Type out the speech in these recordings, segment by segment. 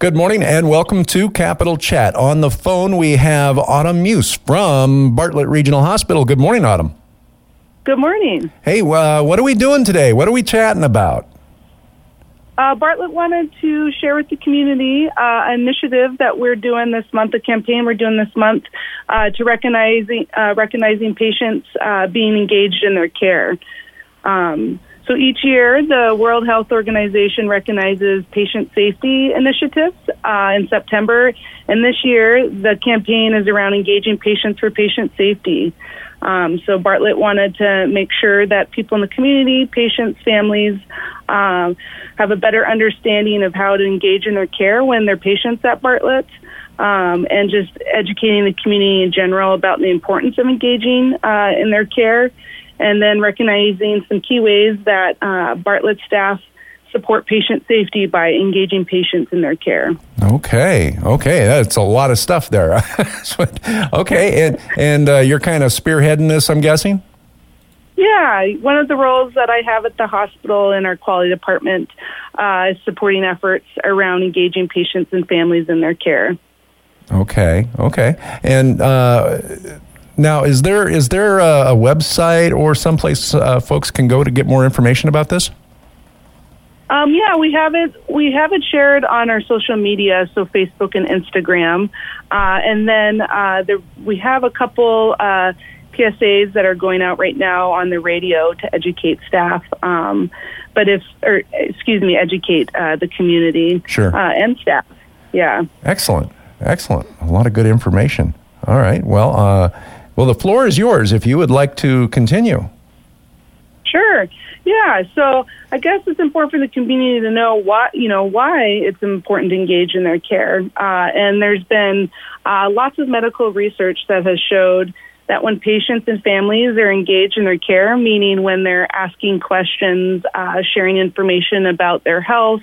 Good morning and welcome to Capital Chat. On the phone, we have Autumn Muse from Bartlett Regional Hospital. Good morning, Autumn. Good morning. Hey, uh, what are we doing today? What are we chatting about? Uh, Bartlett wanted to share with the community uh, an initiative that we're doing this month, a campaign we're doing this month uh, to recognizing uh, recognizing patients uh, being engaged in their care. Um, so each year, the World Health Organization recognizes patient safety initiatives uh, in September, and this year the campaign is around engaging patients for patient safety. Um, so Bartlett wanted to make sure that people in the community, patients, families, um, have a better understanding of how to engage in their care when they're patients at Bartlett, um, and just educating the community in general about the importance of engaging uh, in their care, and then recognizing some key ways that uh, Bartlett staff support patient safety by engaging patients in their care. Okay, okay, that's a lot of stuff there. okay, and and uh, you're kind of spearheading this, I'm guessing. Yeah, one of the roles that I have at the hospital in our quality department uh, is supporting efforts around engaging patients and families in their care. Okay, okay, and. Uh, now, is there is there a, a website or someplace uh, folks can go to get more information about this? Um, yeah, we have it. We have it shared on our social media, so Facebook and Instagram, uh, and then uh, there, we have a couple uh, PSAs that are going out right now on the radio to educate staff. Um, but if, or excuse me, educate uh, the community sure. Uh, and staff. Yeah. Excellent, excellent. A lot of good information. All right. Well, uh, well, the floor is yours if you would like to continue. Sure. Yeah. So I guess it's important for the community to know why, you know, why it's important to engage in their care. Uh, and there's been uh, lots of medical research that has showed that when patients and families are engaged in their care, meaning when they're asking questions, uh, sharing information about their health,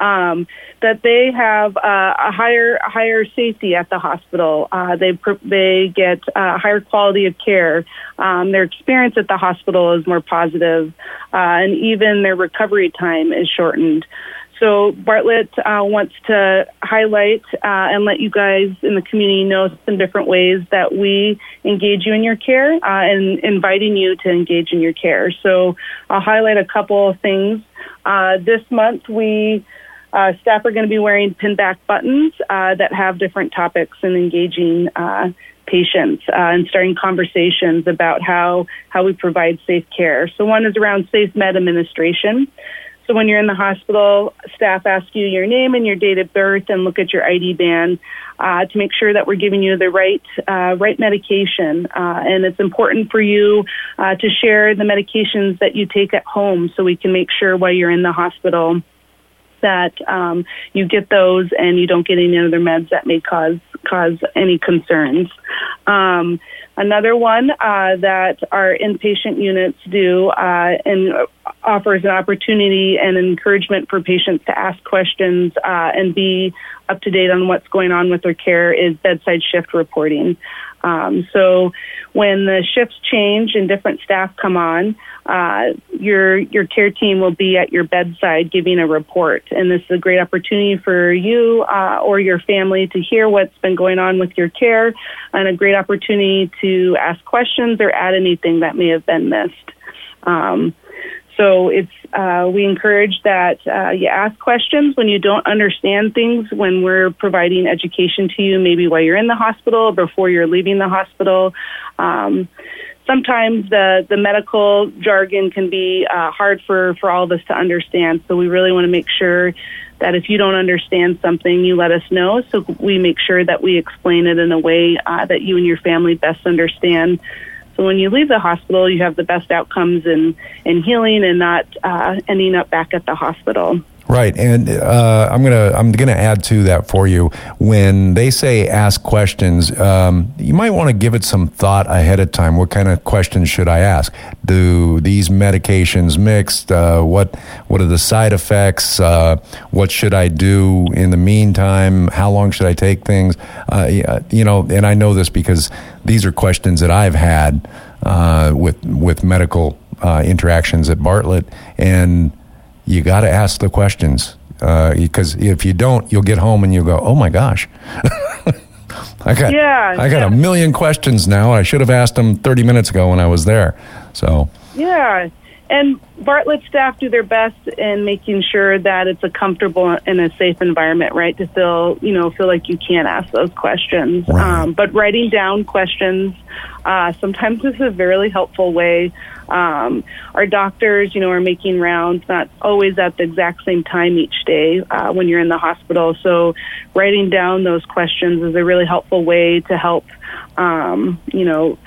um, that they have uh, a higher higher safety at the hospital. Uh, they they get a higher quality of care. Um, their experience at the hospital is more positive, uh, and even their recovery time is shortened. So Bartlett uh, wants to highlight uh, and let you guys in the community know some different ways that we engage you in your care uh, and inviting you to engage in your care. So I'll highlight a couple of things. Uh, this month we uh, staff are going to be wearing pinback buttons uh, that have different topics and engaging uh, patients uh, and starting conversations about how, how we provide safe care. So, one is around safe med administration. So, when you're in the hospital, staff ask you your name and your date of birth and look at your ID band uh, to make sure that we're giving you the right uh, right medication. And it's important for you to share the medications that you take at home so we can make sure while you're in the hospital that um, you get those and you don't get any other meds that may cause cause any concerns. Um, another one uh, that our inpatient units do uh, and offers an opportunity and encouragement for patients to ask questions uh, and be up to date on what's going on with their care is bedside shift reporting. Um, so when the shifts change and different staff come on, uh, your your care team will be at your bedside giving a report, and this is a great opportunity for you uh, or your family to hear what's been going on with your care, and a great opportunity to ask questions or add anything that may have been missed. Um, so it's uh, we encourage that uh, you ask questions when you don't understand things. When we're providing education to you, maybe while you're in the hospital, or before you're leaving the hospital. Um, sometimes the the medical jargon can be uh, hard for for all of us to understand. So we really want to make sure that if you don't understand something, you let us know, so we make sure that we explain it in a way uh, that you and your family best understand. So when you leave the hospital, you have the best outcomes in, in healing and not uh, ending up back at the hospital. Right, and uh, I'm gonna I'm gonna add to that for you. When they say ask questions, um, you might want to give it some thought ahead of time. What kind of questions should I ask? Do these medications mixed? Uh, what what are the side effects? Uh, what should I do in the meantime? How long should I take things? Uh, you know, and I know this because these are questions that I've had uh, with with medical uh, interactions at Bartlett and you got to ask the questions. Uh, because if you don't, you'll get home and you'll go, "Oh my gosh." I got Yeah, I got yeah. a million questions now. I should have asked them 30 minutes ago when I was there. So, Yeah. And Bartlett staff do their best in making sure that it's a comfortable and a safe environment, right? To feel, you know, feel like you can't ask those questions. Right. Um, but writing down questions uh, sometimes is a really helpful way. Um, our doctors, you know, are making rounds, not always at the exact same time each day uh, when you're in the hospital. So writing down those questions is a really helpful way to help, um, you know,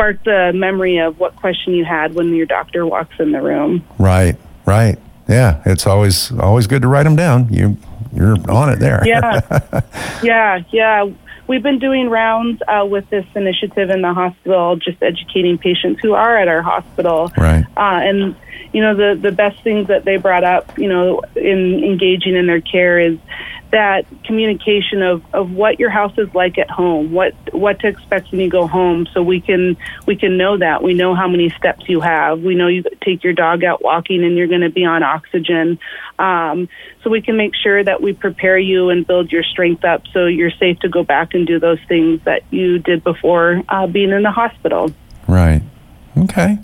spark the memory of what question you had when your doctor walks in the room. right, right. Yeah, it's always always good to write them down. You you're on it there. Yeah, yeah, yeah. We've been doing rounds uh, with this initiative in the hospital, just educating patients who are at our hospital. Right. Uh, and you know, the the best things that they brought up, you know, in engaging in their care is that communication of, of what your house is like at home, what what to expect when you go home, so we can we can know that we know how many steps you have. We know you take your dog out walking and you're going to be on oxygen, um, so we can make sure that we prepare you and build your strength up so you're safe to go back and do those things that you did before uh, being in the hospital. Right. Okay.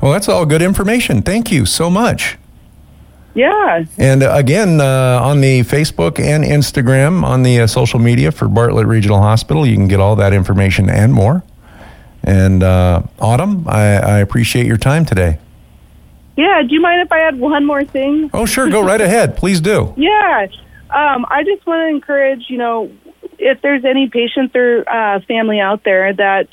Well, that's all good information. Thank you so much. Yeah, And uh, again, uh, on the Facebook and Instagram, on the uh, social media for Bartlett Regional Hospital, you can get all that information and more. And uh, Autumn, I, I appreciate your time today. yeah. Do you mind if I add one more thing? Oh, sure. Go right ahead. Please do. Yeah. Um, I just want to encourage, you know, if there's any patients or uh, family out there that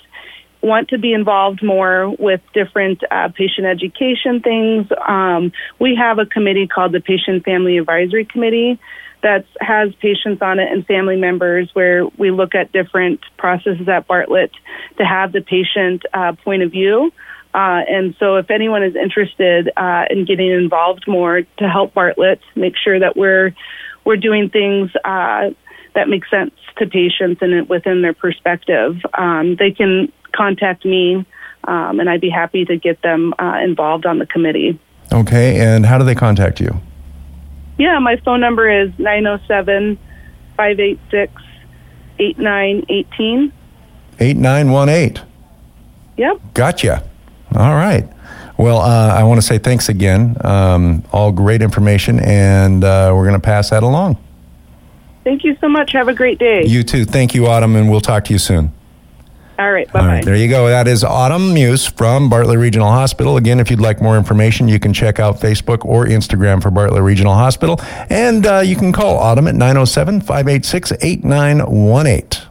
want to be involved more with different uh, patient education things, um, we have a committee called the Patient Family Advisory Committee that has patients on it and family members where we look at different processes at Bartlett to have the patient uh, point of view. Uh, and so, if anyone is interested uh, in getting involved more to help Bartlett, make sure that we're we're doing things uh, that make sense to patients and within their perspective. Um, they can contact me, um, and I'd be happy to get them uh, involved on the committee. Okay. And how do they contact you? Yeah, my phone number is 907 586 8918. 8918. Yep. Gotcha. All right. Well, uh, I want to say thanks again. Um, all great information, and uh, we're going to pass that along. Thank you so much. Have a great day. You too. Thank you, Autumn, and we'll talk to you soon. All right. Bye All right, there you go. That is Autumn Muse from Bartlett Regional Hospital. Again, if you'd like more information, you can check out Facebook or Instagram for Bartlett Regional Hospital. And uh, you can call Autumn at 907 586 8918.